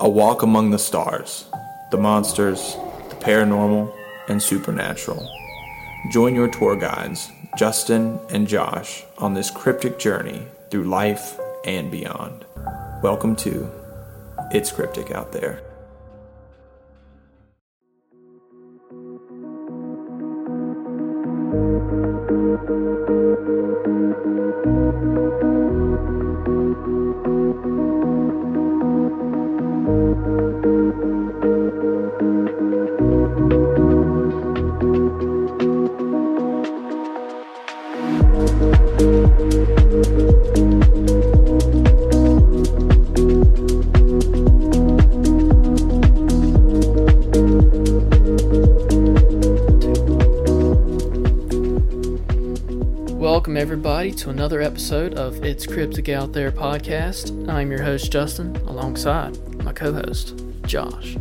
A walk among the stars, the monsters, the paranormal, and supernatural. Join your tour guides, Justin and Josh, on this cryptic journey through life and beyond. Welcome to It's Cryptic Out There. Welcome, everybody, to another episode of It's Cryptic Out There podcast. I'm your host, Justin, alongside my co host, Josh.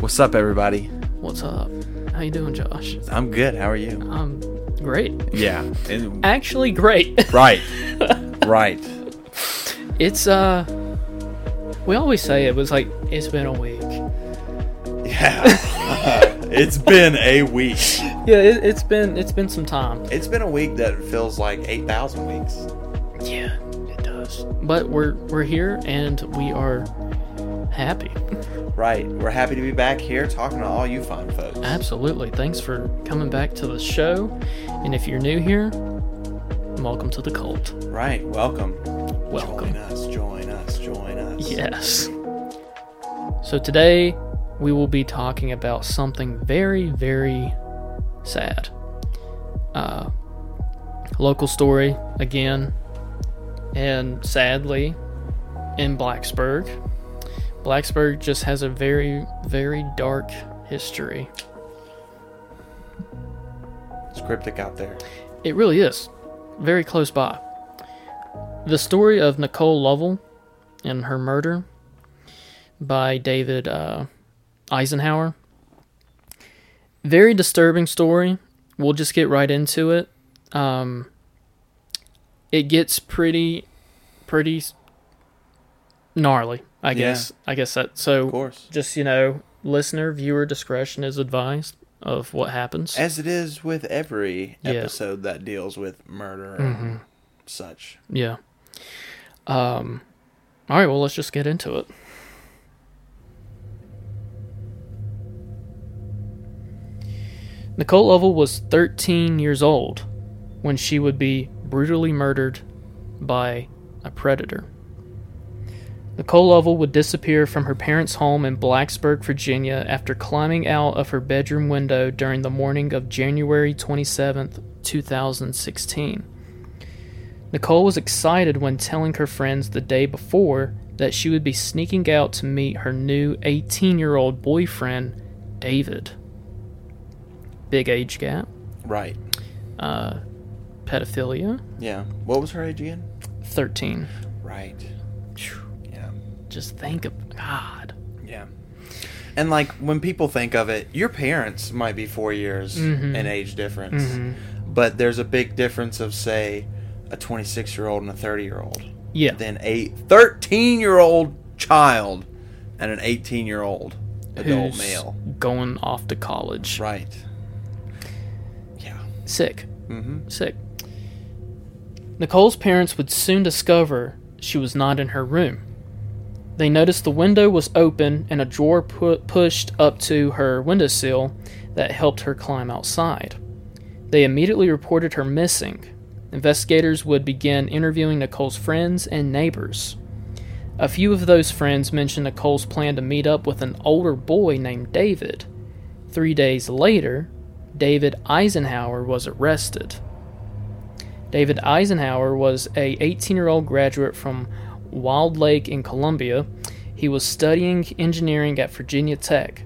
What's up, everybody? What's up? How you doing, Josh? I'm good. How are you? I'm great. Yeah. and- Actually, great. right. right. it's, uh, we always say it was like, it's been a week. Yeah. it's been a week. Yeah, it, it's been, it's been some time. It's been a week that feels like 8,000 weeks. Yeah, it does. But we're, we're here and we are happy. Right. We're happy to be back here talking to all you fine folks. Absolutely. Thanks for coming back to the show. And if you're new here, welcome to the cult. Right. Welcome. Welcome. Join us. Join us. Join us. Yes. So today we will be talking about something very, very sad. Uh, local story again, and sadly, in Blacksburg. Blacksburg just has a very, very dark history. It's cryptic out there. It really is. Very close by. The story of Nicole Lovell and her murder by David uh, Eisenhauer. Very disturbing story. We'll just get right into it. Um, it gets pretty, pretty gnarly. I Yeah. guess. I guess that. So Of course. just you know, listener, viewer discretion is advised of what happens. As it is with every Yeah. episode that deals with murder and Mm-hmm. such. Yeah. Um. All right. Well, let's just get into it. Nicole Lovell was 13 years old when she would be brutally murdered by a predator. Nicole Lovell would disappear from her parents' home in Blacksburg, Virginia after climbing out of her bedroom window during the morning of January 27, 2016. Nicole was excited when telling her friends the day before that she would be sneaking out to meet her new 18 year old boyfriend, David. Big age gap, Right. uh, pedophilia, Yeah. What was her age again? 13. Right. Yeah. Just think of God. Yeah. And like when people think of it, your parents might be four years Mhm. in age difference, Mhm. but there's a big difference of say a 26 year old and a 30 year old, Yeah. than a 13 year old child and an 18 year old adult Who's male. Going off to college. Right. Sick. Mm-hmm. Sick. Nicole's parents would soon discover she was not in her room. They noticed the window was open and a drawer pu- pushed up to her windowsill that helped her climb outside. They immediately reported her missing. Investigators would begin interviewing Nicole's friends and neighbors. A few of those friends mentioned Nicole's plan to meet up with an older boy named David. Three days later, David Eisenhauer was arrested. David Eisenhauer was a 18-year-old graduate from Wilde Lake in Columbia. He was studying engineering at Virginia Tech.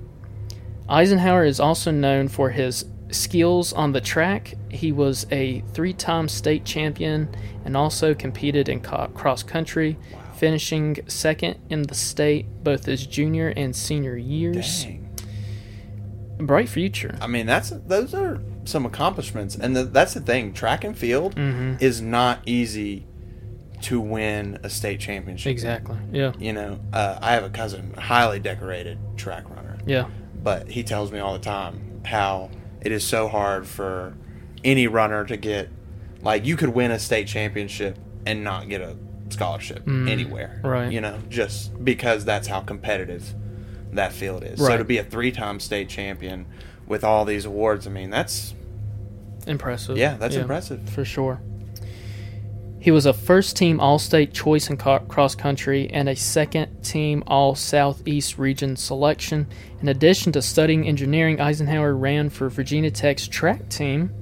Eisenhauer is also known for his skills on the track. He was a three-time state champion and also competed in co- cross country, finishing second in the state both his junior and senior years. Dang. Bright future. I mean, that's those are some accomplishments, and the, that's the thing. Track and field Mhm. is not easy to win a state championship. Exactly. Yeah. You know, uh, I have a cousin, a highly decorated track runner, Yeah. but he tells me all the time how it is so hard for any runner to get, like, you could win a state championship and not get a scholarship anywhere. Mm. right. You know, just because that's how competitive that field is. So to be a three time state champion with all these awards, I mean, that's, Impressive. yeah, that's impressive. For sure. He was a first team All State choice in co- cross country and a second team All Southeast region selection. In addition to studying engineering, Eisenhauer ran for Virginia Tech's track team.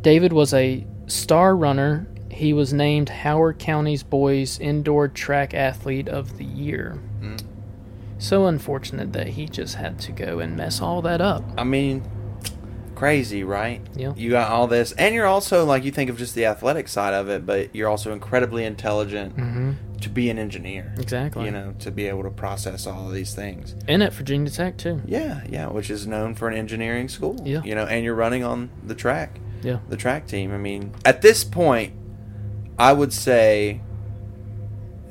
David was a star runner. He was named Howard County's Boys Indoor Track Athlete of the Year. Mm. So unfortunate that he just had to go and mess all that up. I mean, crazy, right? Yeah. You got all this, and you're also like you think of just the athletic side of it, but you're also incredibly intelligent hmm to be an engineer. Exactly. You know, to be able to process all of these things. And at Virginia Tech, too. Yeah, yeah, which is known for an engineering school. Yeah. You know, and you're running on the track, Yeah. the track team. I mean, at this point, I would say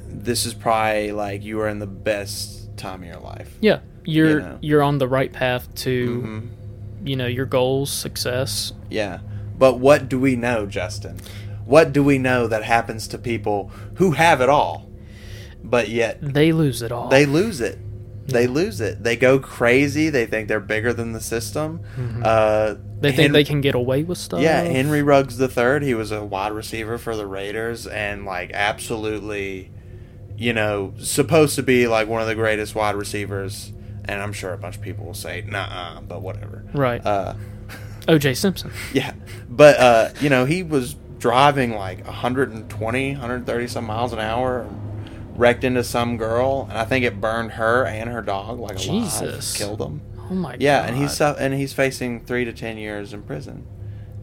this is probably like you are in the best time of your life. Yeah, you're know. you are on the right path to Mhm. you know your goals, success. Yeah. But what do we know, Justin? What do we know that happens to people who have it all, but yet They lose it all. they lose it? They lose it. They go crazy. They think they're bigger than the system. Uh, They think Hen- they can get away with stuff. Yeah, Henry Ruggs the third. He was a wide receiver for the Raiders, and like absolutely, you know, supposed to be like one of the greatest wide receivers. And I'm sure a bunch of people will say, "Nah," but whatever. Right. Uh, O.J. Simpson. yeah, but uh, you know, he was driving like 120, 130 some miles an hour, wrecked into some girl, and I think it burned her and her dog like alive, Jesus. killed them. Oh my god. Yeah, and he's su- and he's facing three to ten years in prison.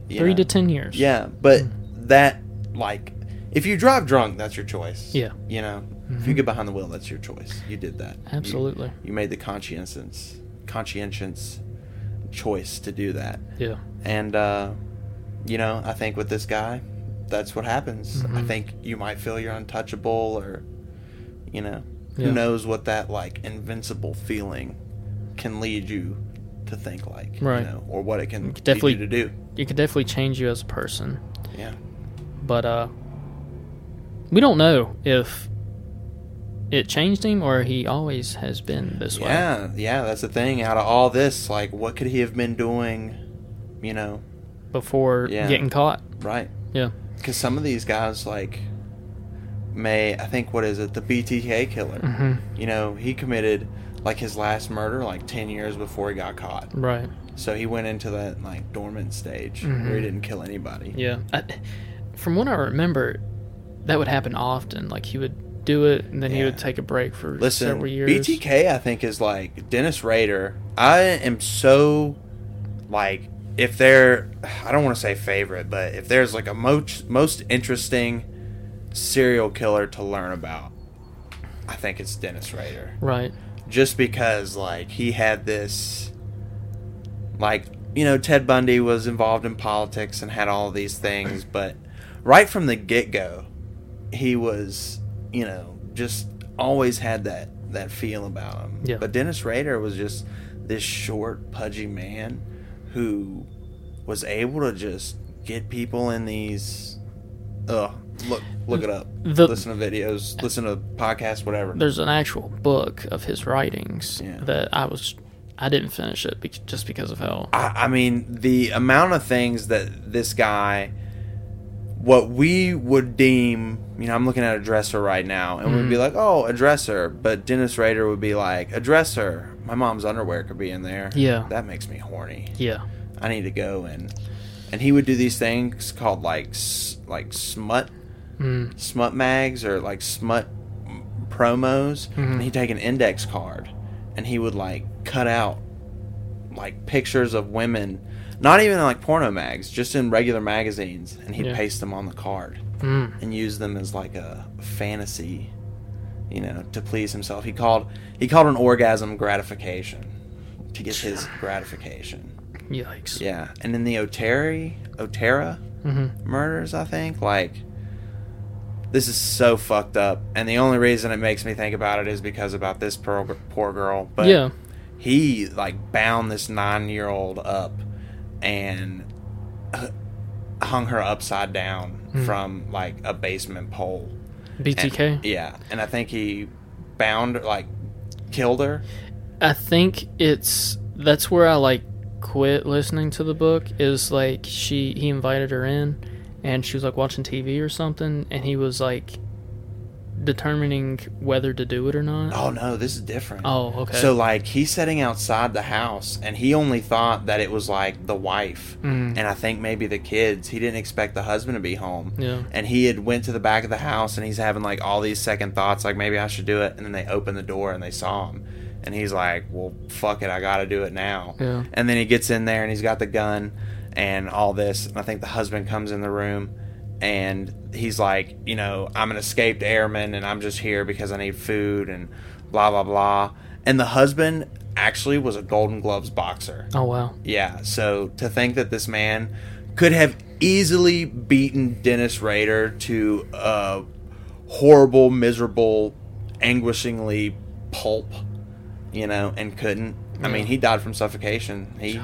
Three know? to ten years. Yeah, but that like, if you drive drunk, that's your choice. Yeah. you know, if you get behind the wheel, that's your choice. You did that. Absolutely. you made the conscientious, conscientious choice to do that. Yeah. And uh, you know, I think with this guy, that's what happens. I Mhm. think you might feel you're untouchable, or you know, Yeah. who knows what that like invincible feeling can lead you to think like, Right. You know, or what it can lead definitely- you to do. It could definitely change you as a person, Yeah, but uh, we don't know if it changed him or he always has been this way. yeah, yeah. That's the thing. Out of all this, like, what could he have been doing? You know, Before Yeah. getting caught. right? Yeah. Because some of these guys, like, may I think what is it, the BTK killer? hmm You know, he committed like his last murder like 10 years before he got caught. Right. So he went into that like dormant stage Mhm. where he didn't kill anybody. Yeah. I, from what I remember, that would happen often. Like he would do it and then he would take a break for Listen, several years. BTK I think is like Dennis Rader. I am so like if they're I don't want to say favorite, but if there's like a most most interesting serial killer to learn about, I think it's Dennis Rader. Right. just because like he had this like you know Ted Bundy was involved in politics and had all these things but right from the get-go he was you know just always had that that feel about him Yeah. but Dennis Rader was just this short pudgy man who was able to just get people in these uh look look it up The- listen to videos listen to podcasts whatever There's an actual book of his writings Yeah. that I was I didn't finish it bec just because of how I, I mean, the amount of things that this guy, what we would deem, you know, I'm looking at a dresser right now, and we'd be like, oh, a dresser. But Dennis Rader would be like, a dresser. My mom's underwear could be in there. Yeah. That makes me horny. yeah. I need to go and. And he would do these things called like like smut Mm. smut mags or like smut promos Mhm. and he'd take an index card and he would like cut out like pictures of women not even in, like porno mags just in regular magazines and he'd Yeah. paste them on the card Mm. and use them as like a fantasy you know to please himself he called he called an orgasm gratification to get his gratification Yikes. yeah and in the oteri Otero hmm murders, I think. Like, this is so fucked up. And the only reason it makes me think about it is because about this poor, poor girl. But yeah. he like bound this nine year old up and uh, hung her upside down Hmm. from like a basement pole. BTK. And- yeah, and I think he bound like killed her. I think it's that's where I like quit listening to the book is like she he invited her in and she was like watching TV or something and he was like determining whether to do it or not. Oh no, this is different. Oh, okay. So like he's sitting outside the house and he only thought that it was like the wife Mm. and I think maybe the kids. He didn't expect the husband to be home. Yeah. And he had went to the back of the house and he's having like all these second thoughts like maybe I should do it and then they open the door and they saw him. And he's like, "Well, fuck it, I got to do it now." Yeah. And then he gets in there and he's got the gun and all this and I think the husband comes in the room and he's like, you know, I'm an escaped airman and I'm just here because I need food and blah blah blah. And the husband actually was a Golden Gloves boxer. Oh wow. Yeah, so to think that this man could have easily beaten Dennis Rader to a horrible, miserable, anguishingly pulp, you know, and couldn't. I mean, he died from suffocation. He,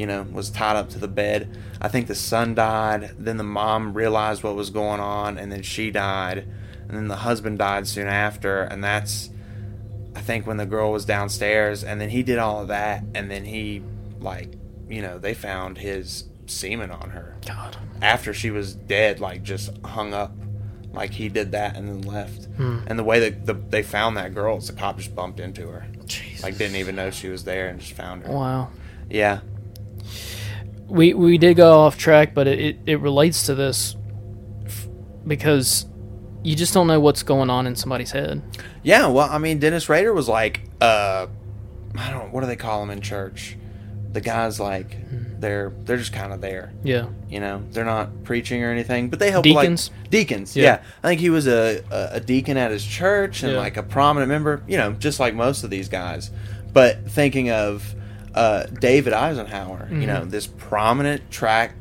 you know, was tied up to the bed. I think the son died. Then the mom realized what was going on, and then she died. And then the husband died soon after. And that's, I think, when the girl was downstairs. And then he did all of that. And then he, like, you know, they found his semen on her God. after she was dead, like just hung up, like he did that and then left. Hmm. And the way that the, they found that girl is the cop just bumped into her, Jesus. like didn't even know she was there and just found her. Wow. Yeah, we we did go off track, but it, it, it relates to this f- because you just don't know what's going on in somebody's head. yeah. Well, I mean, Dennis Rader was like, uh, I don't, what do they call him in church? The guys like they're they're just kind of there. Yeah. You know, they're not preaching or anything, but they help. Deacons? like, deacons. Yeah. Yeah. I think he was a, a, a deacon at his church and Yeah. like a prominent member. You know, just like most of these guys. But thinking of uh, David Eisenhauer, you know, this prominent track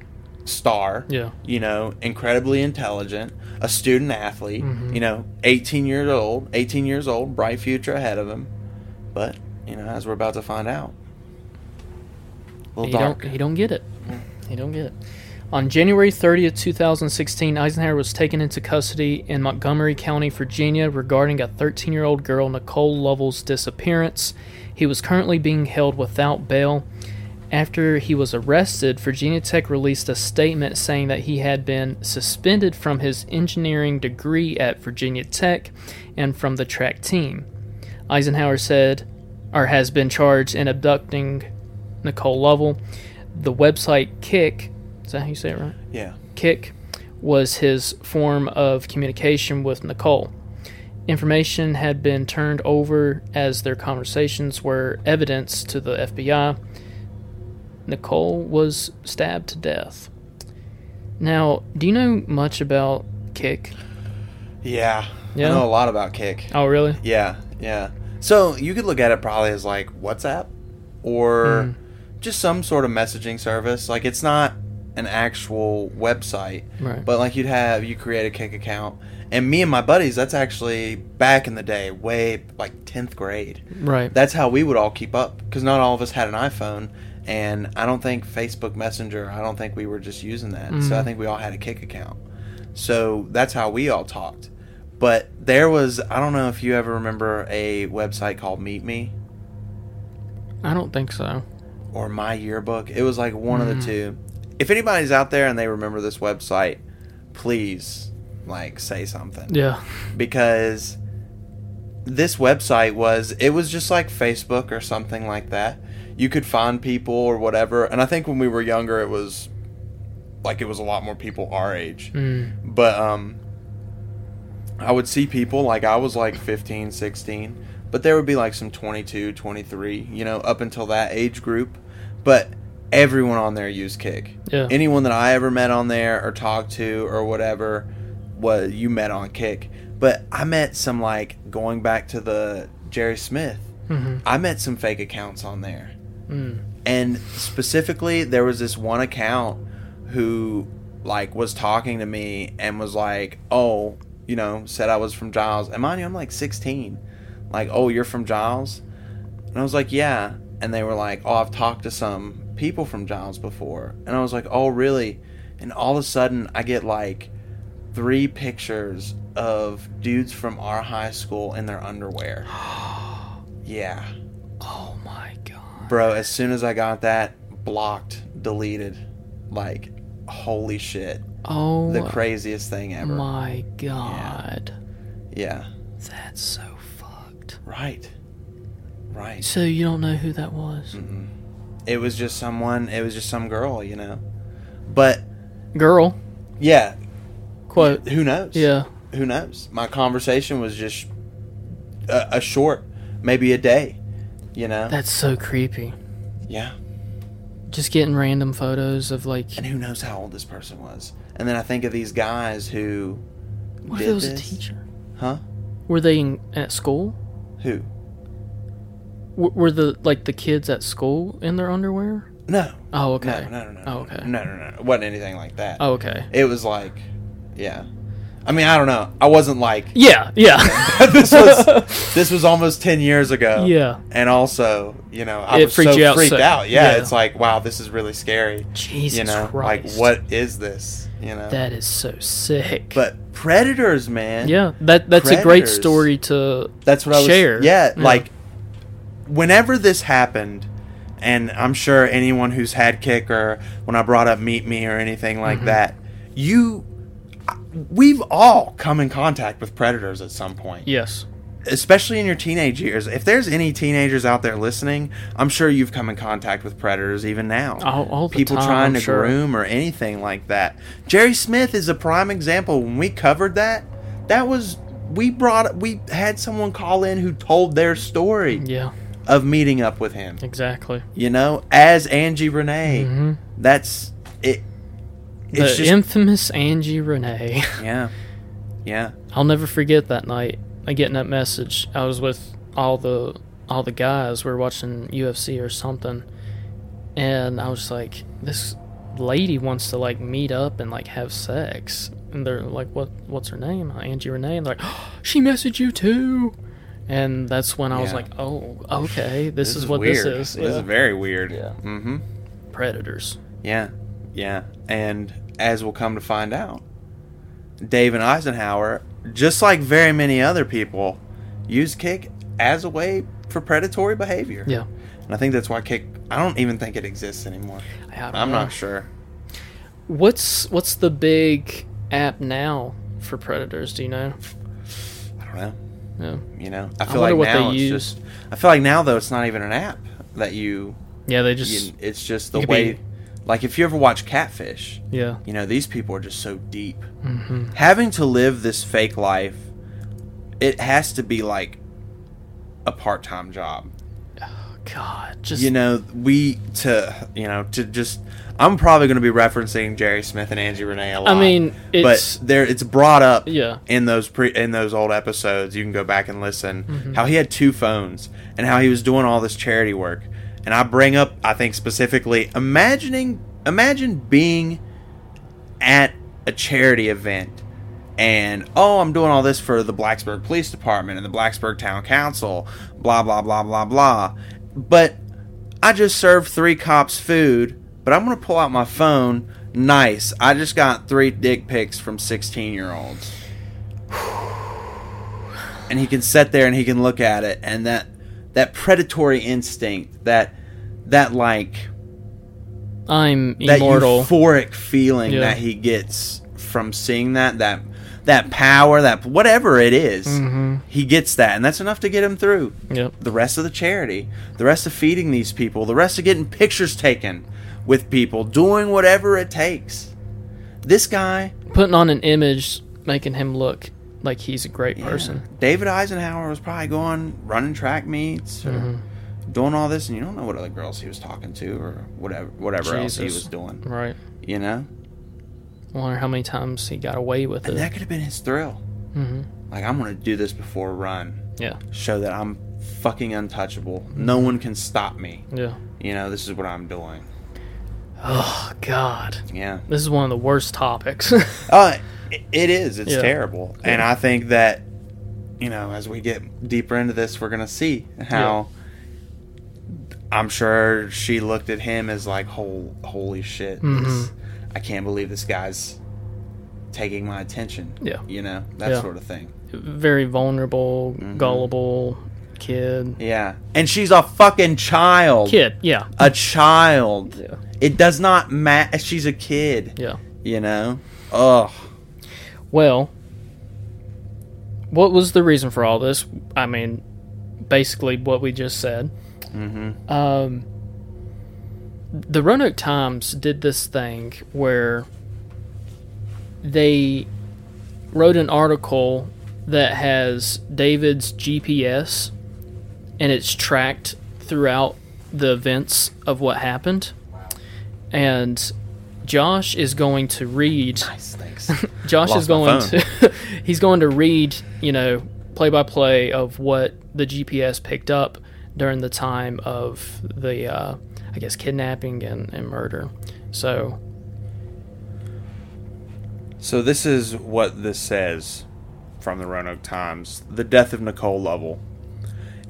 star. Mm-hmm. Yeah. You know, incredibly intelligent, a student athlete. Mm-hmm. You know, eighteen years old, eighteen years old, bright future ahead of him. But you know, as we're about to find out, He dark. don't he don't get it. He don't get it. On January 30th, 2016, Eisenhauer was taken into custody in Montgomery County, Virginia, regarding a 13 year old girl, Nicole Lovell's disappearance. He was currently being held without bail. After he was arrested, Virginia Tech released a statement saying that he had been suspended from his engineering degree at Virginia Tech and from the track team. Eisenhauer said, or has been charged in abducting Nicole Lovell. The website Kik, is that how you say it right? Yeah. Kik was his form of communication with Nicole. Information had been turned over as their conversations were evidence to the FBI. Nicole was stabbed to death. Now, do you know much about Kik? Yeah. Yeah? I know a lot about Kik. Oh, really? Yeah, yeah. So you could look at it probably as like WhatsApp or Hmm. just some sort of messaging service. Like it's not an actual website, Right. but like you'd have you create a Kik account. And me and my buddies, that's actually back in the day, way like tenth grade. Right. That's how we would all keep up because not all of us had an iPhone, and I don't think Facebook Messenger. I don't think we were just using that. So I Mhm. think we all had a Kik account. So that's how we all talked. But there was I don't know if you ever remember a website called Meet Me I don't think so. or My Yearbook. It was like one of Mm. the two. If anybody's out there and they remember this website, please like say something Yeah. because this website was it was just like Facebook or something like that. You could find people or whatever. And I think when we were younger it was like it was a lot more people our age. Mm. But um I would see people like I was like 15, 16, but there would be like some 22, 23, you know, up until that age group. But everyone on there used Kik. Yeah. Anyone that I ever met on there or talked to or whatever was you met on Kik. But I met some like going back to the Jerry Smith. hmm I met some fake accounts on there. Mm. And specifically, there was this one account who like was talking to me and was like, "Oh, you know, said I was from Giles. And mind you, I'm like 16. Like, oh, you're from Giles? And I was like, yeah. And they were like, oh, I've talked to some people from Giles before. And I was like, oh, really? And all of a sudden, I get like three pictures of dudes from our high school in their underwear. yeah. Oh my god. Bro, as soon as I got that, blocked, deleted. Like, holy shit. Oh The craziest thing ever. my god. Yeah. That's so fucked. Right. Right. So you don't know who that was? Mm-hmm. It was just someone, it was just some girl, you know. But, Girl. yeah, Quote. who knows? Yeah. Who knows? My conversation was just a, a short, maybe a day, you know? That's so creepy. yeah. Just getting random photos of like And who knows how old this person was? And then I think of these guys who what if it was a teacher? Huh? Were they in, at school? Who? W- were the like the kids at school in their underwear? No. Oh, okay. No, no, no, no. Oh, no, okay. No, no, no. It wasn't anything like that. Oh, okay. It was like, yeah. I mean, I don't know. I wasn't like Yeah, yeah. this was this was almost ten years ago. Yeah. And also, you know, I It was freaked so you out freaked so- out. Yeah, yeah. It's like, wow, this is really scary. Jesus you know, Christ. like what is this? You know. That is so sick. but predators, man. yeah, that that's a great Predators. story to That's what I was. share. Yeah, Yeah. like whenever this happened, and I'm sure anyone who's had Kik or when I brought up meet me or anything Mm-hmm. like that, you, we've all come in contact with predators at some point. Yes. Especially in your teenage years. If there's any teenagers out there listening, I'm sure you've come in contact with predators even now. All, all People time, trying I'm to sure. groom or anything like that. Jerry Smith is a prime example. When we covered that, that was we brought we had someone call in who told their story Yeah, of meeting up with him. exactly. You know, as Angie Renee. Mhm. That's it. The just infamous Angie Renee. yeah, yeah. I'll never forget that night. I getting that message. I was with all the all the guys. We were watching UFC or something, and I was like, "This lady wants to like meet up and like have sex." And they're like, "What? What's her name?" Angie Renee. And they're like, oh, "She messaged you too." And that's when I was like, "Oh, okay. This, is, what this is." This Yeah. is very weird. Yeah. Mm-hmm. Predators. Yeah, yeah. And as we'll come to find out, David Eisenhauer, just like very many other people, used Kik as a way for predatory behavior. Yeah. And I think that's why Kik. I don't even think it exists anymore. I know. not sure. What's what's the big app now for predators? Do you know? I don't know. Yeah. You know, I I feel wonder like now it's use. just. I feel like now though it's not even an app that you. Yeah, they just you it's just the way. Like if you ever watch Catfish, yeah. you know these people are just so deep. hmm having to live this fake life, it has to be like a part time job. Oh, God, just You know, we to you know to just. I'm probably going to be referencing Jerry Smith and Angie Renee a lot. I mean, it's- but there it's brought up Yeah. in those pre in those old episodes. You can go back and listen Mm-hmm. how he had two phones and how he was doing all this charity work. And I bring up, I think specifically, imagining imagine being at a charity event and oh i'm doing all this for the blacksburg police department and the blacksburg town council blah blah blah blah blah. But i just served three cops food but i'm going to pull out my phone. Nice. I just got three dick pics from 16 year olds and he can sit there and he can look at it and that that predatory instinct that that like I'm that immortal. euphoric feeling Yeah. that he gets from seeing that that that power that whatever it is, Mhm. he gets that and that's enough to get him through yep. the rest of the charity the rest of feeding these people the rest of getting pictures taken with people doing whatever it takes this guy Putting on an image, making him look like he's a great yeah, person. david eisenhauer was probably going running track meets or Mhm. doing all this and you don't know what other girls he was talking to or whatever whatever else he was doing Right. you know I wonder how many times he got away with and it. that could have been his thrill hmm Like I'm gonna do this before run. Yeah. Show that I'm fucking untouchable. No one can stop me. Yeah. You know, this is what I'm doing. Oh God, Yeah. this is one of the worst topics. Uh, it- is. It's Yeah. terrible. And I think that, you know, as we get deeper into this, we're going to see how. I'm sure she looked at him as like, "Hol- holy shit. This, I can't believe this guy's taking my attention. Yeah. You know, that Yeah. sort of thing. Very vulnerable, Mm-hmm. gullible kid. Yeah. And she's a fucking child. Kid, yeah, A child. yeah, It does not matter. She's a kid. yeah. You know? Ugh. Well, what was the reason for all this? I mean, basically what we just said. Mm-hmm. Um, the Roanoke Times did this thing where they wrote an article that has David's GPS and it's tracked throughout the events of what happened. And Josh is going to read Nice, thanks. Josh Lost is going to he's going to read, you know, play by play of what the GPS picked up during the time of the uh, I guess kidnapping and, and murder. So So this is what this says from the Roanoke Times: the death of Nicole Lovell.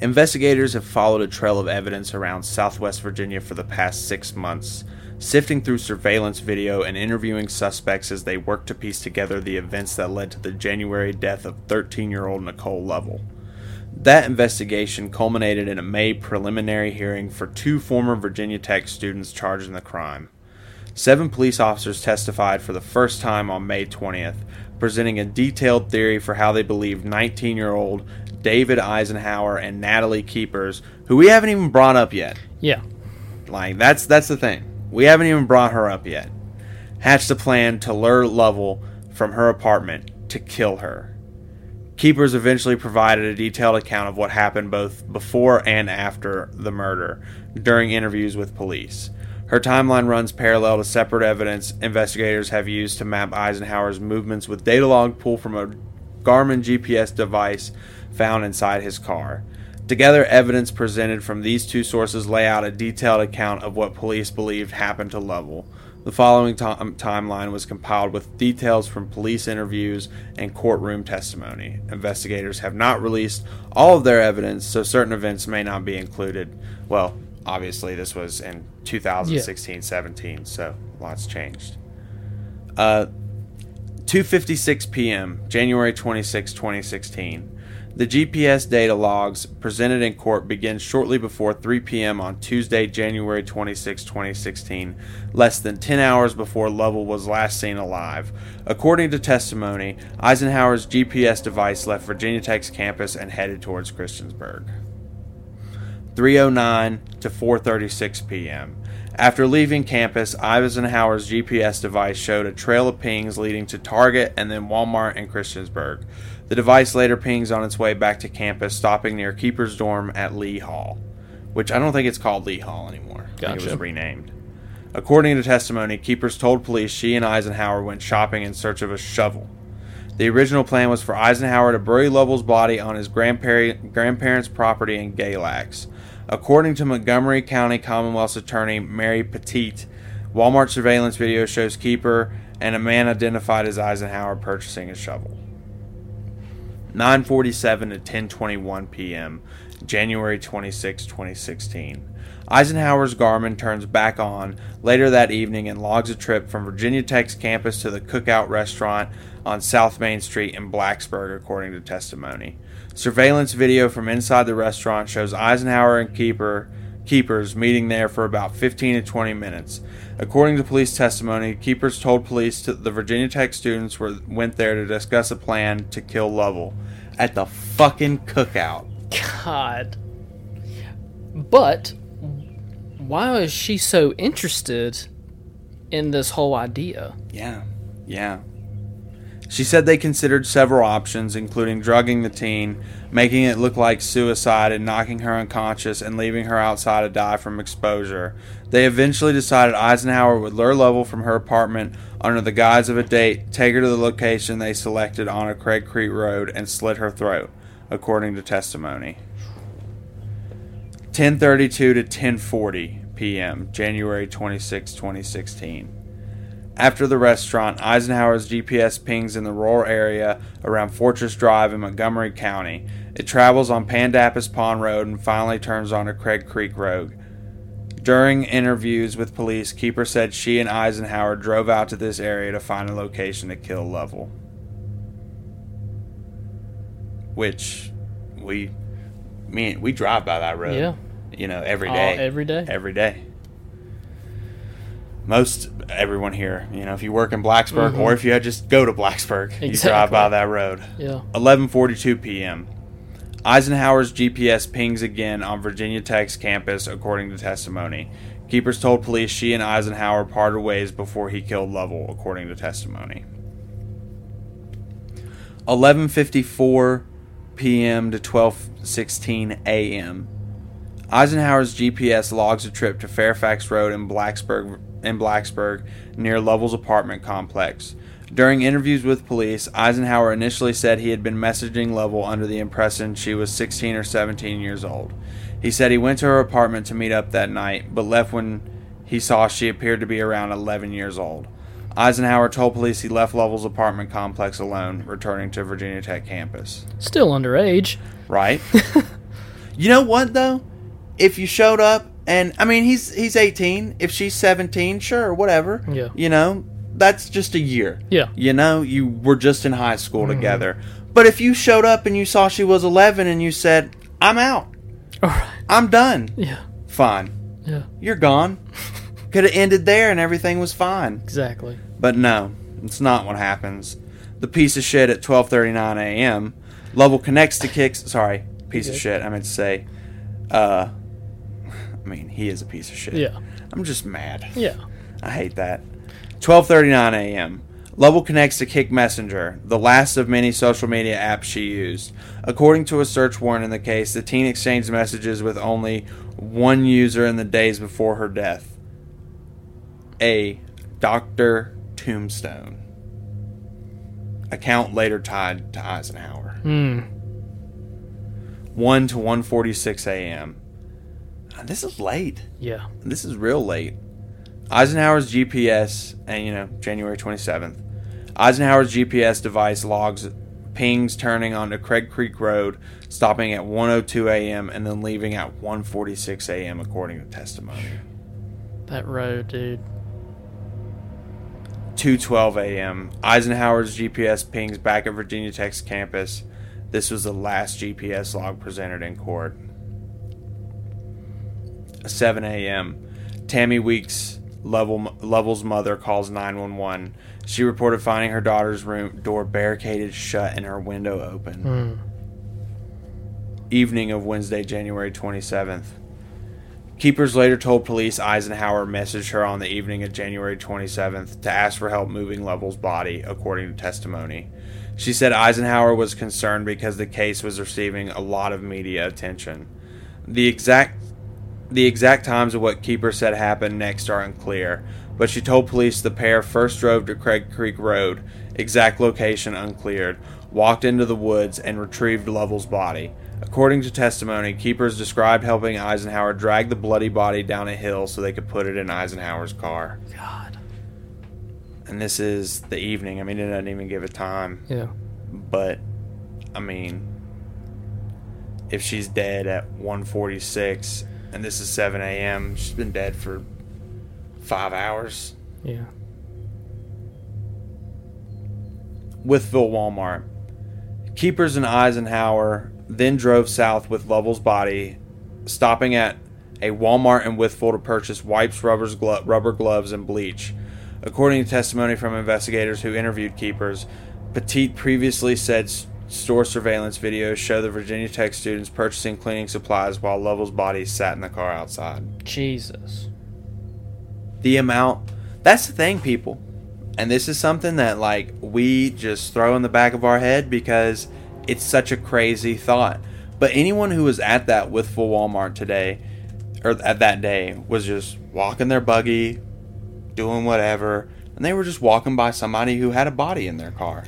Investigators have followed a trail of evidence around Southwest Virginia for the past six months, sifting through surveillance video and interviewing suspects as they work to piece together the events that led to the January death of 13-year-old Nicole Lovell. That investigation culminated in a May preliminary hearing for two former Virginia Tech students charged in the crime. Seven police officers testified for the first time on May 20th, presenting a detailed theory for how they believe 19 year old David Eisenhauer and Natalie Keepers, who we haven't even brought up yet. yeah, Like, that's, that's the thing. We haven't even brought her up yet. Hatched a plan to lure Lovell from her apartment to kill her. Keepers eventually provided a detailed account of what happened both before and after the murder during interviews with police. Her timeline runs parallel to separate evidence investigators have used to map Eisenhauer's movements with data log pulled from a Garmin GPS device found inside his car. Together, evidence presented from these two sources lay out a detailed account of what police believed happened to Lovell. The following ti- timeline was compiled with details from police interviews and courtroom testimony. Investigators have not released all of their evidence, so certain events may not be included. Well, obviously, this was in 2016 17, so lots changed. Uh, 2:56 p.m., January 26, 2016. The GPS data logs presented in court begin shortly before 3 p.m. on Tuesday, January 26, 2016, less than 10 hours before Lovell was last seen alive. According to testimony, Eisenhauer's GPS device left Virginia Tech's campus and headed towards Christiansburg. 309 to 4:36 p.m. After leaving campus, Eisenhauer's GPS device showed a trail of pings leading to Target and then Walmart and Christiansburg. The device later pings on its way back to campus, stopping near Keeper's dorm at Lee Hall, which I don't think it's called Lee Hall anymore. I think it was renamed. According to testimony, Keepers told police she and Eisenhauer went shopping in search of a shovel. The original plan was for Eisenhauer to bury Lovell's body on his grandparent, grandparents' property in Galax. According to Montgomery County Commonwealth's attorney Mary Pettitt, Walmart surveillance video shows Keeper and a man identified as Eisenhauer purchasing a shovel. 9:47 to 10:21 p.m., January 26, 2016. Eisenhauer's Garmin turns back on later that evening and logs a trip from Virginia Tech's campus to the Cookout restaurant on South Main Street in Blacksburg, according to testimony. Surveillance video from inside the restaurant shows Eisenhauer and Keeper keepers meeting there for about 15 to 20 minutes. According to police testimony, keepers told police that the Virginia Tech students were went there to discuss a plan to kill Lovell at the fucking cookout. God. But why is she so interested in this whole idea? Yeah, yeah. She said they considered several options, including drugging the teen, making it look like suicide, and knocking her unconscious and leaving her outside to die from exposure. They eventually decided Eisenhauer would lure Lovell from her apartment under the guise of a date, take her to the location they selected on a Craig Creek road, and slit her throat, according to testimony. 10:32 to 10:40 p.m., January 26, 2016. After the restaurant, Eisenhauer's GPS pings in the rural area around Fortress Drive in Montgomery County. It travels on Pandapas Pond Road and finally turns onto Craig Creek Road. During interviews with police, Keeper said she and Eisenhauer drove out to this area to find a location to kill Lovell. Which we me we drive by that road. Yeah. You know, every All- day. every day. Every day. Most everyone here, you know, if you work in Blacksburg or mm-hmm. if you just go to Blacksburg, you drive by that road. Yeah. 11:42 p.m. Eisenhauer's GPS pings again on Virginia Tech's campus, according to testimony. Keepers told police she and Eisenhauer parted ways before he killed Lovell, according to testimony. 11:54 p.m. to 12:16 a.m. Eisenhauer's GPS logs a trip to Fairfax Road in Blacksburg in Blacksburg near Lovell's apartment complex. During interviews with police, Eisenhauer initially said he had been messaging Lovell under the impression she was 16 or 17 years old. He said he went to her apartment to meet up that night, but left when he saw she appeared to be around 11 years old. Eisenhauer told police he left Lovell's apartment complex alone, returning to Virginia Tech campus. Still underage. Right? you know what though? If you showed up and I mean he's he's 18, if she's 17, sure, whatever. Yeah. You know, that's just a year. Yeah. Mm-hmm. You know, you were just in high school together. But if you showed up and you saw she was 11 and you said, "I'm out. All right. I'm done." Yeah. Fine. Yeah. You're gone. Could have ended there and everything was fine. Exactly. But no, it's not what happens. The piece of shit at 12:39 a.m. Lovell connects to kicks. Sorry, piece of shit. I meant to say. Uh, I mean, he is a piece of shit. Yeah. I'm just mad. Yeah. I hate that. 12:39 a.m. Lovell connects to Kik Messenger, the last of many social media apps she used. According to a search warrant in the case, the teen exchanged messages with only one user in the days before her death. A Dr. Tombstone. Account later tied to Eisenhauer. Hmm. 1 to 1:46 a.m. This is late. Yeah. This is real late. Eisenhauer's GPS, and you know, January 27th. Eisenhauer's GPS device logs pings turning onto Craig Creek Road, stopping at 1:02 a.m. and then leaving at 1:46 a.m. according to testimony. That road, dude. 2:12 a.m. Eisenhauer's GPS pings back at Virginia Tech's campus. This was the last GPS log presented in court. 7 a.m. Tammy Weeks, Level, Lovell's mother, calls 911. She reported finding her daughter's room door barricaded shut and her window open. Hmm. Evening of Wednesday, January 27th. Keepers later told police Eisenhauer messaged her on the evening of January 27th to ask for help moving Lovell's body, according to testimony. She said Eisenhauer was concerned because the case was receiving a lot of media attention. The exact the exact times of what Keeper said happened next are unclear, but she told police the pair first drove to Craig Creek Road, exact location uncleared, walked into the woods, and retrieved Lovell's body. According to testimony, Keepers described helping Eisenhauer drag the bloody body down a hill so they could put it in Eisenhauer's car. God. And this is the evening. I mean, it doesn't even give a time. Yeah. But, I mean, if she's dead at 146 and this is 7 a.m., she's been dead for five hours. Yeah. Wytheville Walmart. Keepers and Eisenhauer then drove south with Lovell's body, stopping at a Walmart in Wytheville to purchase wipes, rubbers, glo- rubber gloves, and bleach. According to testimony from investigators who interviewed Keepers, Pettitt previously said store surveillance videos show the Virginia Tech students purchasing cleaning supplies while Lovell's body sat in the car outside. Jesus. the amount that's the thing people. And this is something that like we just throw in the back of our head because it's such a crazy thought. But anyone who was at that with full walmart today or at that day was just walking their buggy doing whatever and they were just walking by somebody who had a body in their car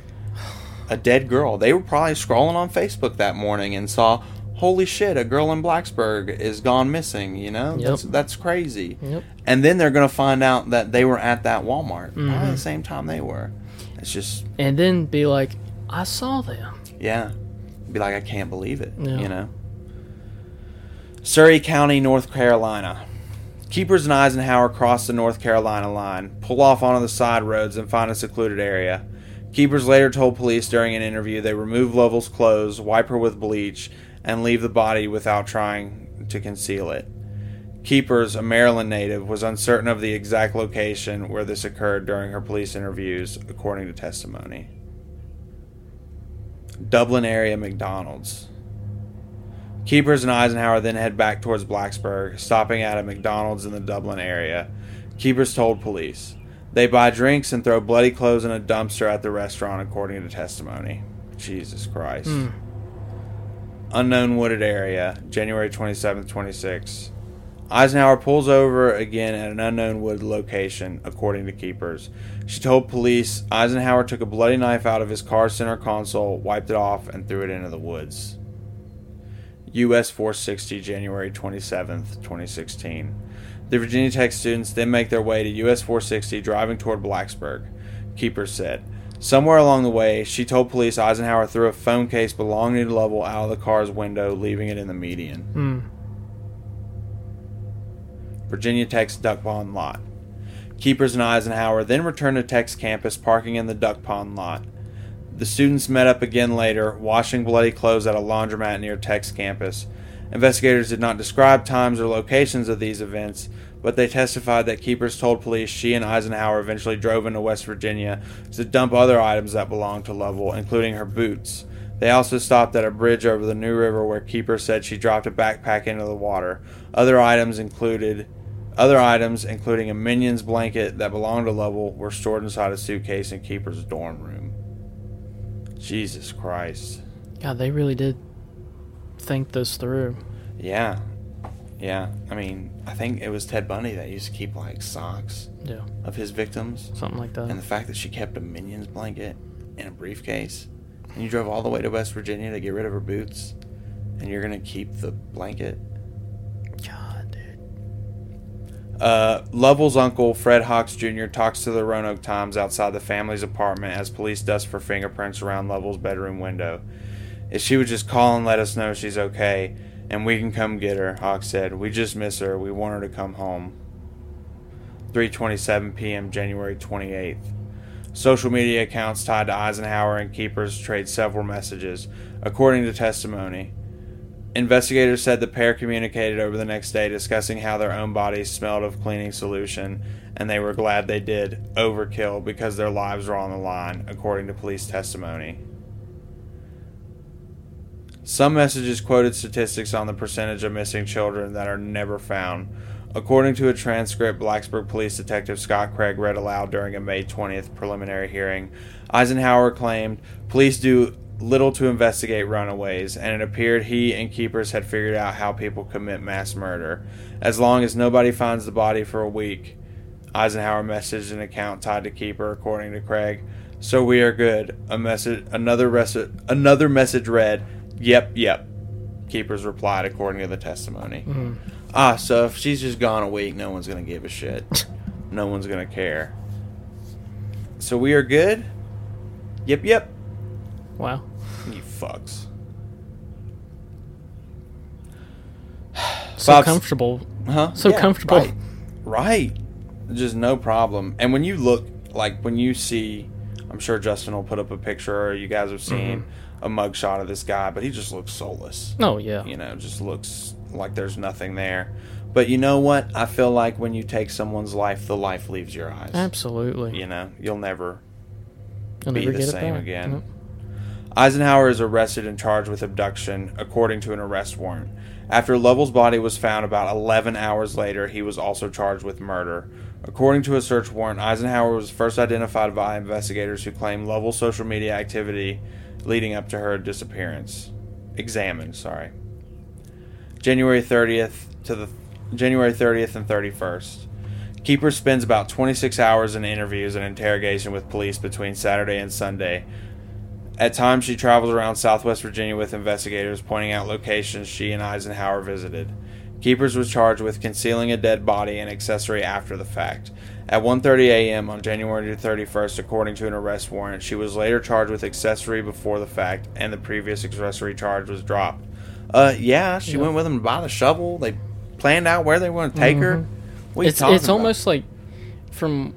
a dead girl they were probably scrolling on facebook that morning and saw holy shit, a girl in Blacksburg is gone missing. You know, Yep. that's that's crazy. Yep. And then they're gonna find out that they were at that Walmart Mm-hmm. at the same time they were. It's just And then be like, I saw them. yeah, be like I can't believe it. Yeah. You know. Surry County, North Carolina. Keepers and Eisenhauer cross the North Carolina line, pull off onto the side roads, and find a secluded area. Keepers later told police during an interview they remove Lovell's clothes, wipe her with bleach, and leave the body without trying to conceal it. Keepers, a Maryland native, was uncertain of the exact location where this occurred during her police interviews, according to testimony. Dublin area McDonald's. Keepers and Eisenhauer then head back towards Blacksburg, stopping at a McDonald's in the Dublin area. Keepers told police. They buy drinks and throw bloody clothes in a dumpster at the restaurant, according to testimony. Jesus Christ. Hmm. Unknown wooded area, January 27th, 26. Eisenhauer pulls over again at an unknown wood location, according to keepers. She told police Eisenhauer took a bloody knife out of his car center console, wiped it off, and threw it into the woods. US 460, January 27th, 2016. The Virginia Tech students then make their way to US 460, driving toward Blacksburg. Keepers said. Somewhere along the way, she told police Eisenhauer threw a phone case belonging to Lovell out of the car's window, leaving it in the median. Hmm. Virginia Tech's Duck Pond lot. Keepers and Eisenhauer then returned to Tech's campus, parking in the Duck Pond lot. The students met up again later, washing bloody clothes at a laundromat near Tech's campus. Investigators did not describe times or locations of these events, but they testified that Keepers told police she and Eisenhauer eventually drove into West Virginia to dump other items that belonged to Lovell, including her boots. They also stopped at a bridge over the New River where Keeper said she dropped a backpack into the water. Other items included other items, including a Minions blanket that belonged to Lovell, were stored inside a suitcase in Keeper's dorm room. Jesus Christ. God, they really did think this through. Yeah. Yeah. I mean, I think it was Ted Bundy that used to keep like socks Yeah, of his victims. something like that. And the fact that she kept a Minions blanket in a briefcase. And you drove all the way to West Virginia to get rid of her boots. And you're going to keep the blanket. God, dude. Uh, Lovell's uncle, Fred Hawks Jr., talks to the Roanoke Times outside the family's apartment as police dust for fingerprints around Lovell's bedroom window. If she would just call and let us know she's okay, and we can come get her, Hawk said. We just miss her. We want her to come home. 3:27 p.m. January 28th. Social media accounts tied to Eisenhauer and Keepers trade several messages, according to testimony. Investigators said the pair communicated over the next day discussing how their own bodies smelled of cleaning solution, and they were glad they did overkill because their lives were on the line, according to police testimony. Some messages quoted statistics on the percentage of missing children that are never found. According to a transcript Blacksburg Police Detective Scott Craig read aloud during a May 20th preliminary hearing, Eisenhauer claimed police do little to investigate runaways, and it appeared he and keepers had figured out how people commit mass murder. As long as nobody finds the body for a week, Eisenhauer messaged an account tied to Keeper, according to Craig. So we are good. A message, another another message read, "Yep, yep." Keepers replied, according to the testimony. Ah, so if she's just gone a week, no one's gonna give a shit. no one's gonna care. So we are good. Yep, yep. Wow. You fucks. So Bob's- comfortable. Huh? So comfortable. Right. right. Just no problem. And when you look, like when you see, I'm sure Justin will put up a picture, or you guys have seen a mugshot of this guy, but he just looks soulless. Oh yeah. You know, just looks like there's nothing there. But you know what? I feel like when you take someone's life, the life leaves your eyes. Absolutely. You know, you'll never You'll be never the get same again. Nope. Eisenhauer is arrested and charged with abduction, according to an arrest warrant. After Lovell's body was found about 11 hours later, he was also charged with murder. According to a search warrant, Eisenhauer was first identified by investigators who claim Lovell's social media activity leading up to her disappearance. Examined, sorry. January 30th to the January 30th and 31st. Keeper spends about 26 hours in interviews and interrogation with police between Saturday and Sunday. At times, she travels around Southwest Virginia with investigators, pointing out locations she and Eisenhauer visited. Keepers was charged with concealing a dead body and accessory after the fact. At 1:30 a.m. on January 31st, according to an arrest warrant, she was later charged with accessory before the fact, and the previous accessory charge was dropped. Uh, yeah, she Yep. went with them to buy the shovel. They planned out where they were going to take her. What it's it's about? almost like from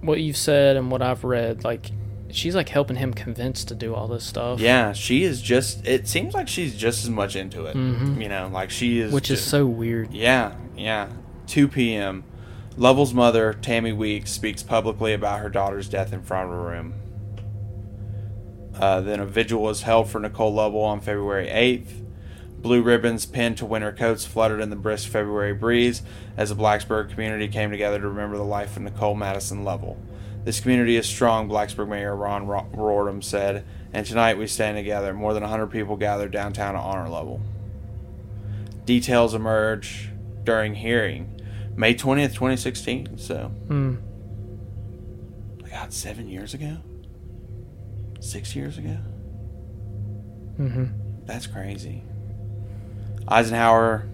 what you've said and what I've read, like she's like helping him convince to do all this stuff. Yeah, she is just. It seems like she's just as much into it. You know, like she is. Mm-hmm. which is so weird. Yeah, yeah. 2 p.m. Lovell's mother, Tammy Weeks, speaks publicly about her daughter's death in front of a room. Uh, then a vigil was held for Nicole Lovell on February 8th. Blue ribbons pinned to winter coats fluttered in the brisk February breeze as the Blacksburg community came together to remember the life of Nicole Madison Lovell. This community is strong, Blacksburg Mayor Ron Ro- Rordam said, and tonight we stand together. More than 100 people gathered downtown to honor Lovell. Details emerge during hearing. May 20th, 2016. So, Mm. God, seven years ago? Six years ago? hmm That's crazy. Eisenhauer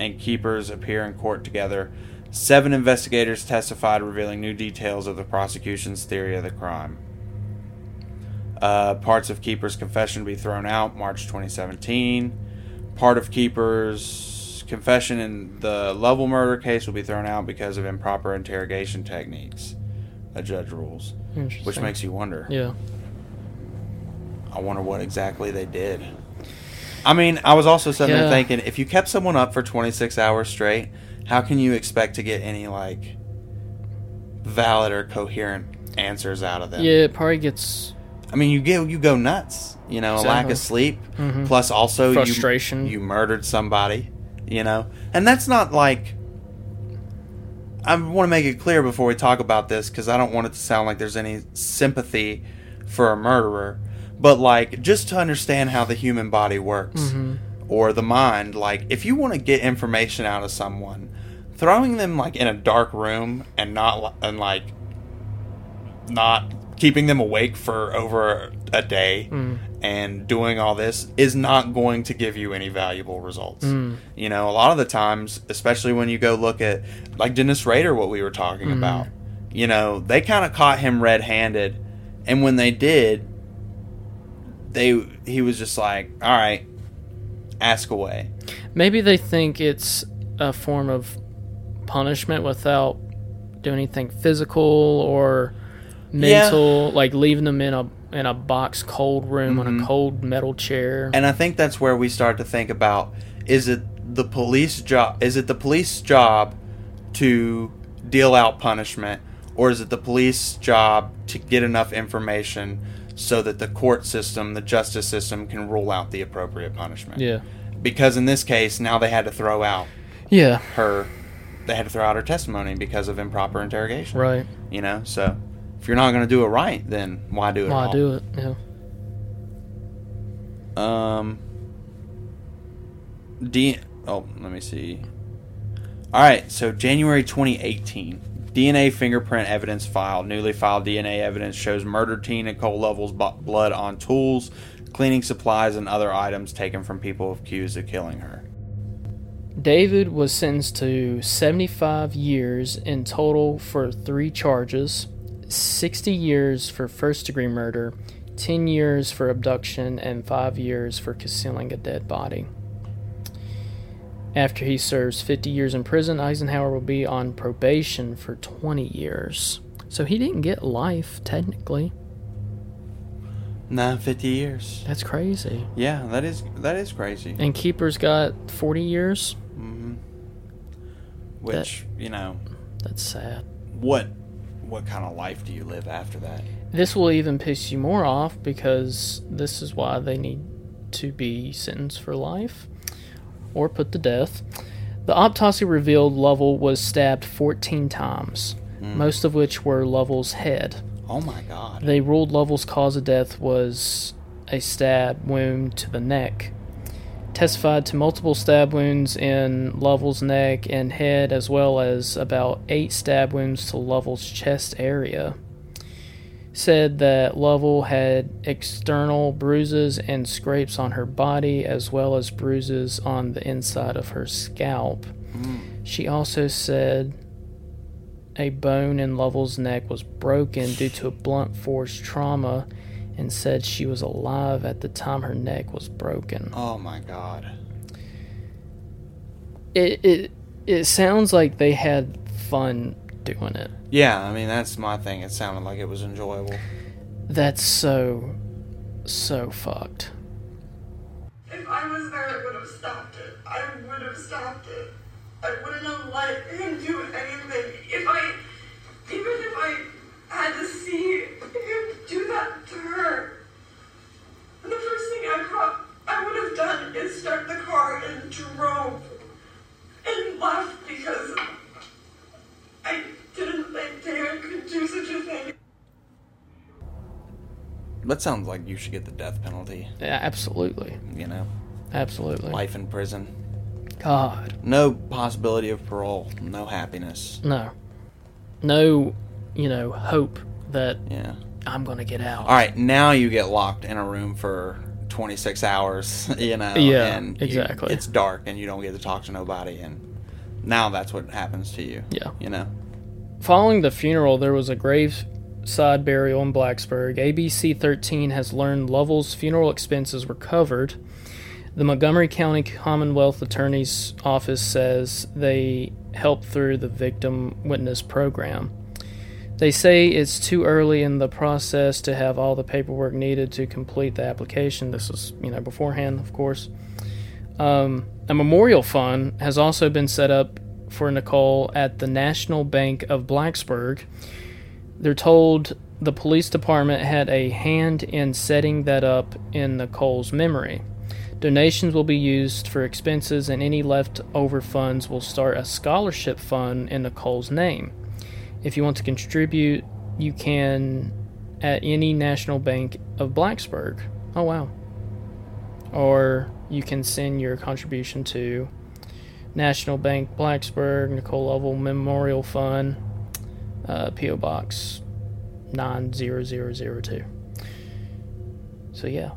and Keepers appear in court together. Seven investigators testified, revealing new details of the prosecution's theory of the crime. Uh, parts of Keeper's confession to be thrown out, March 2017. Part of Keeper's confession in the Lovell murder case will be thrown out because of improper interrogation techniques, a judge rules. Which makes you wonder. yeah. I wonder what exactly they did. I mean, I was also sitting there thinking, if you kept someone up for 26 hours straight, how can you expect to get any like valid or coherent answers out of them? Yeah, it probably gets I mean, you get you go nuts. You know, a lack of sleep, Mhm. plus also you- Frustration. You, murdered somebody. You know, and that's not like. I want to make it clear before we talk about this because I don't want it to sound like there's any sympathy for a murderer, but like just to understand how the human body works Mhm. Or the mind. Like, if you want to get information out of someone, throwing them like in a dark room and not and like not keeping them awake for over a day Mm. and doing all this is not going to give you any valuable results. Mm. You know, a lot of the times, especially when you go look at like Dennis Rader, what we were talking Mm-hmm. about, you know, they kind of caught him red-handed, and when they did, they he was just like, "All right, ask away." maybe they think it's a form of punishment without doing anything physical or mental, like leaving them in a in a box cold room on a mm-hmm. cold metal chair. And I think that's where we start to think about is it the police job is it the police job to deal out punishment or is it the police job to get enough information so that the court system, the justice system can rule out the appropriate punishment? yeah, Because in this case, now they had to throw out yeah, her they had to throw out her testimony because of improper interrogation. right. You know, so if you're not going to do it right, then why do it? Why do it? Yeah. Um. D. Oh, let me see. All right, so January 2018, DNA fingerprint evidence filed. Newly filed DNA evidence shows murdered teen Nicole Lovell's blood on tools, cleaning supplies, and other items taken from people accused of killing her. David was sentenced to 75 years in total for three charges 60 years for first degree murder, 10 years for abduction, and 5 years for concealing a dead body. After he serves 50 years in prison, Eisenhauer will be on probation for 20 years. So he didn't get life, technically. Nah, 50 years. That's crazy. Yeah, that is that is crazy. And Keeper's got 40 years? Mm-hmm. Which you know, That's sad. what what kind of life do you live after that? This will even piss you more off because this is why they need to be sentenced for life or put to death. The autopsy revealed Lovell was stabbed 14 times, mm. most of which were Lovell's head. Oh my God. They ruled Lovell's cause of death was a stab wound to the neck. Testified to multiple stab wounds in Lovell's neck and head, as well as about eight stab wounds to Lovell's chest area. Said that Lovell had external bruises and scrapes on her body, as well as bruises on the inside of her scalp. Mm. She also said a bone in Lovell's neck was broken due to a blunt force trauma and said she was alive at the time her neck was broken. Oh my god. It it it sounds like they had fun doing it. Yeah, I mean that's my thing. It sounded like it was enjoyable. That's so so fucked. If I was there, I would have stopped it. I would have stopped it. I wouldn't have let him do anything. If I, even if I had to see him do that to her, the first thing I pro- I would have done is start the car and drove and left because I didn't think David could do such a thing. That sounds like you should get the death penalty. Yeah, absolutely. You know, Absolutely. life in prison, God. no possibility of parole, no happiness. No. No, you know, hope that Yeah. I'm going to get out. All right, now you get locked in a room for 26 hours, you know. Yeah, and you- exactly. it's dark and you don't get to talk to nobody and now that's what happens to you. Yeah. You know. Following the funeral, there was a graveside burial in Blacksburg. ABC 13 has learned Lovell's funeral expenses were covered. The Montgomery County Commonwealth Attorney's Office says they helped through the victim witness program. They say it's too early in the process to have all the paperwork needed to complete the application. This is, you know, beforehand, of course. Um, a memorial fund has also been set up for Nicole at the National Bank of Blacksburg. They're told the police department had a hand in setting that up in Nicole's memory. Donations will be used for expenses, and any leftover funds will start a scholarship fund in Nicole's name. If you want to contribute, you can at any National Bank of Blacksburg. Oh, wow. Or you can send your contribution to National Bank Blacksburg, Nicole Lovell Memorial Fund, uh, P.O. Box 90002. So, yeah.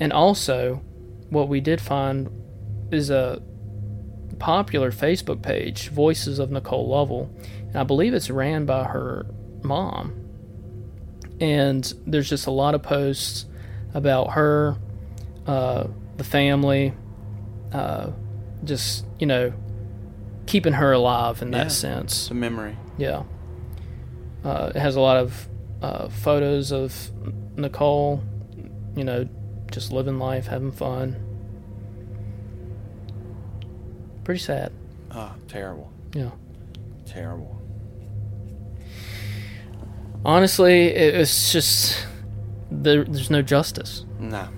And also, what we did find is a popular Facebook page, Voices of Nicole Lovell, and I believe it's ran by her mom. And there's just a lot of posts about her, uh, the family, uh, just, you know, keeping her alive in that Yeah. sense. It's a memory. Yeah. Uh, it has a lot of uh, photos of Nicole, you know, just living life, having fun. Pretty sad. Oh, terrible. Yeah. Terrible. Honestly, it, it's just there, there's no justice. No.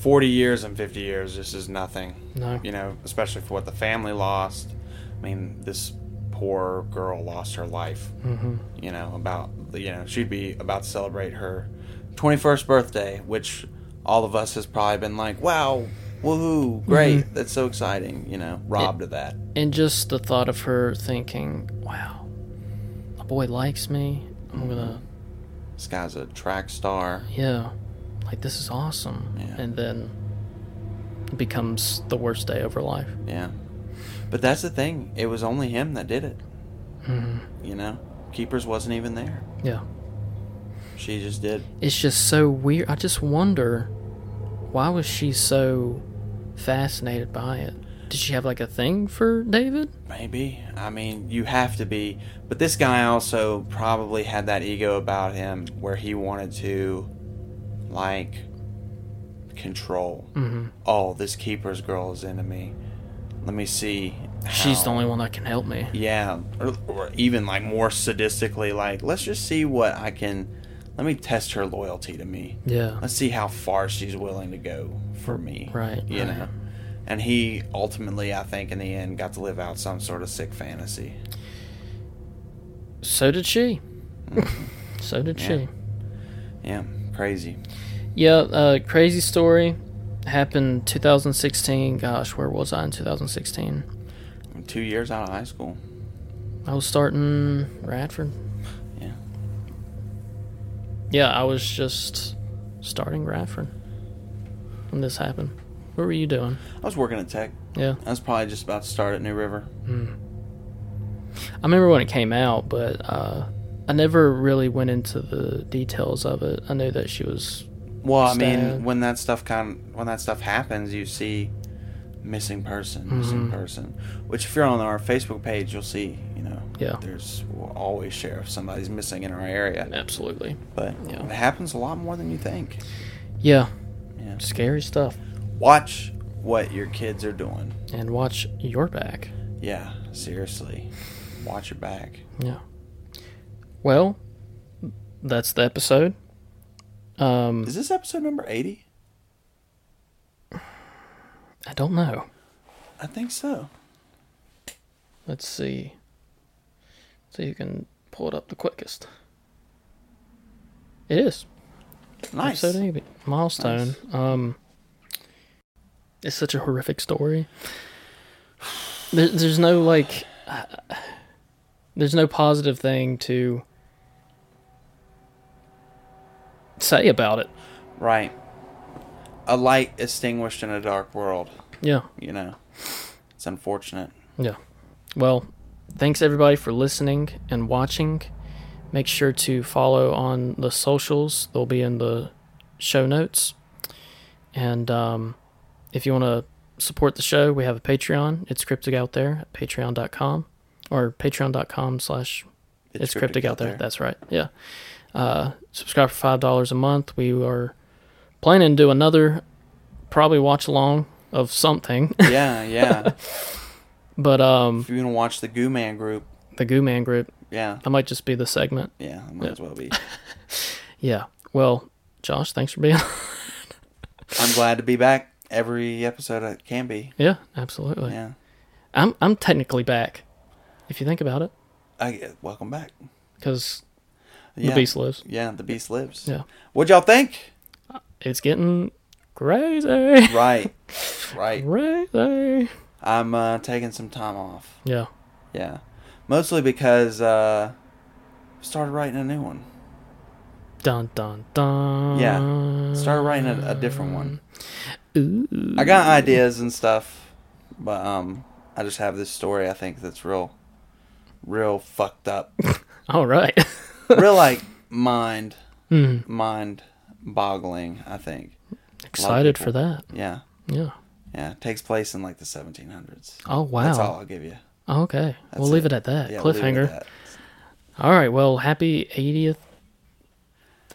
40 years and 50 years, this is nothing. No. You know, especially for what the family lost. I mean, this poor girl lost her life. hmm You know, about, you know, she'd be about to celebrate her 21st birthday, which all of us has probably been like, wow, woohoo, great, that's so exciting, you know, robbed of that. And just the thought of her thinking, "Wow, a boy likes me. I'm gonna, This guy's a track star. yeah, like this is awesome." Yeah. And then it becomes the worst day of her life. Yeah. But that's the thing. It was only him that did it. hmm You know, Keepers wasn't even there. Yeah. She just did. it's just so weird. I just wonder why was she so fascinated by it? Did she have like a thing for David? Maybe. I mean, you have to be. But this guy also probably had that ego about him where he wanted to, like, control. Mm-hmm. Oh, this Keepers girl is into me. Let me see. She's the only one that can help me. Yeah, or, or even like more sadistically, like let's just see what I can. Let me test her loyalty to me. Yeah. Let's see how far she's willing to go for me. Right, You right. know. And he ultimately, I think, in the end, got to live out some sort of sick fantasy. So did she. so did Yeah. she. Yeah, crazy. Yeah, uh, crazy story. Happened 2016. Gosh, where was I in 2016? Two years out of high school. I was starting Radford. Yeah. yeah, I was just starting Radford when this happened. What were you doing? I was working at Tech. Yeah, I was probably just about to start at New River. I remember when it came out, but uh, I never really went into the details of it. I knew that she was. Well, I Stabbed. mean, when that stuff kind when that stuff happens, you see missing person, missing Mm-hmm. person. Which, if you're on our Facebook page, you'll see. You know, Yeah. there's we'll always share if somebody's missing in our area. Absolutely. But Yeah. it happens a lot more than you think. Yeah, Yeah. scary stuff. Watch what your kids are doing. And watch your back. Yeah, seriously, watch your back. Yeah. Well, that's the episode. Um, Is this episode number eighty? I don't know. I think so. Let's see. So you can pull it up the quickest. It is. Nice. Episode 80. Milestone. Um, it's such a horrific story. There, there's no like, uh, there's no positive thing to say about it. Right. A light extinguished in a dark world. Yeah, You know, it's unfortunate. yeah. Well, thanks everybody for listening and watching. Make sure to follow on the socials. They'll be in the show notes. And um, if you want to support the show, we have a Patreon. It's cryptic out there at patreon.com or patreon.com slash it's cryptic out there. That's right. Yeah. Uh, subscribe for five dollars a month. We are planning to do another probably watch along of something. yeah, yeah. but um if you want to watch the Goo Man group, the Goo Man group, yeah, that might just be the segment. yeah, it might Yeah. as well be. Yeah. Well, Josh, thanks for being I'm glad to be back every episode I can be. Yeah, absolutely. Yeah. I'm I'm technically back. If you think about it, I welcome back. cuz Yeah. the beast lives. Yeah, the beast lives. Yeah. What'd y'all think? It's getting crazy. Right. right. Crazy. I'm uh, taking some time off. Yeah. Yeah. Mostly because uh started writing a new one. Dun dun dun. Yeah. Started writing a, a different one. Ooh. I got ideas and stuff, but um I just have this story I think that's real real fucked up. All right. real like mind Hmm. mind boggling, I think. Excited for that. Yeah. Yeah. Yeah. It takes place in like the 1700s. Oh wow. That's all I'll give you. Oh, okay. That's we'll leave it. it at that. Yeah, we'll at Cliffhanger. that. All right. Well, happy 80th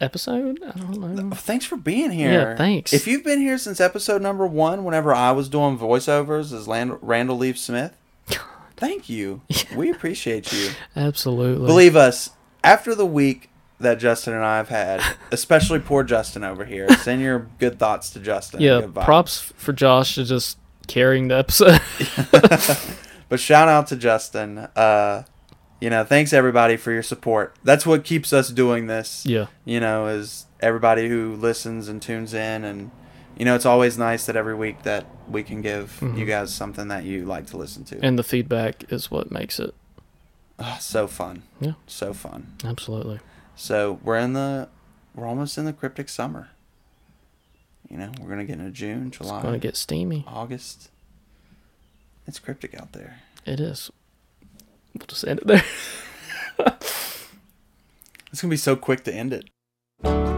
episode. I don't know. Thanks for being here. Yeah, thanks. If you've been here since episode number one, whenever I was doing voiceovers as Land- Randall Leaf Smith, thank you. We appreciate you. Absolutely. Believe us, after the week that Justin and I have had, especially poor Justin over here, send your good thoughts to Justin. yeah. Props for Josh to just carrying the episode. But shout out to Justin. Uh, you know, thanks everybody for your support. That's what keeps us doing this. yeah. You know, is everybody who listens and tunes in, and you know, it's always nice that every week that we can give you guys something that you like to listen to. Mm-hmm. And the feedback is what makes it. Ah, so fun, Yeah. so fun. Absolutely. So we're in the, we're almost in the cryptic summer. You know, we're gonna get into June, July, It's going to get steamy. August. It's cryptic out there. It is. We'll just end it there. It's gonna be so quick to end it.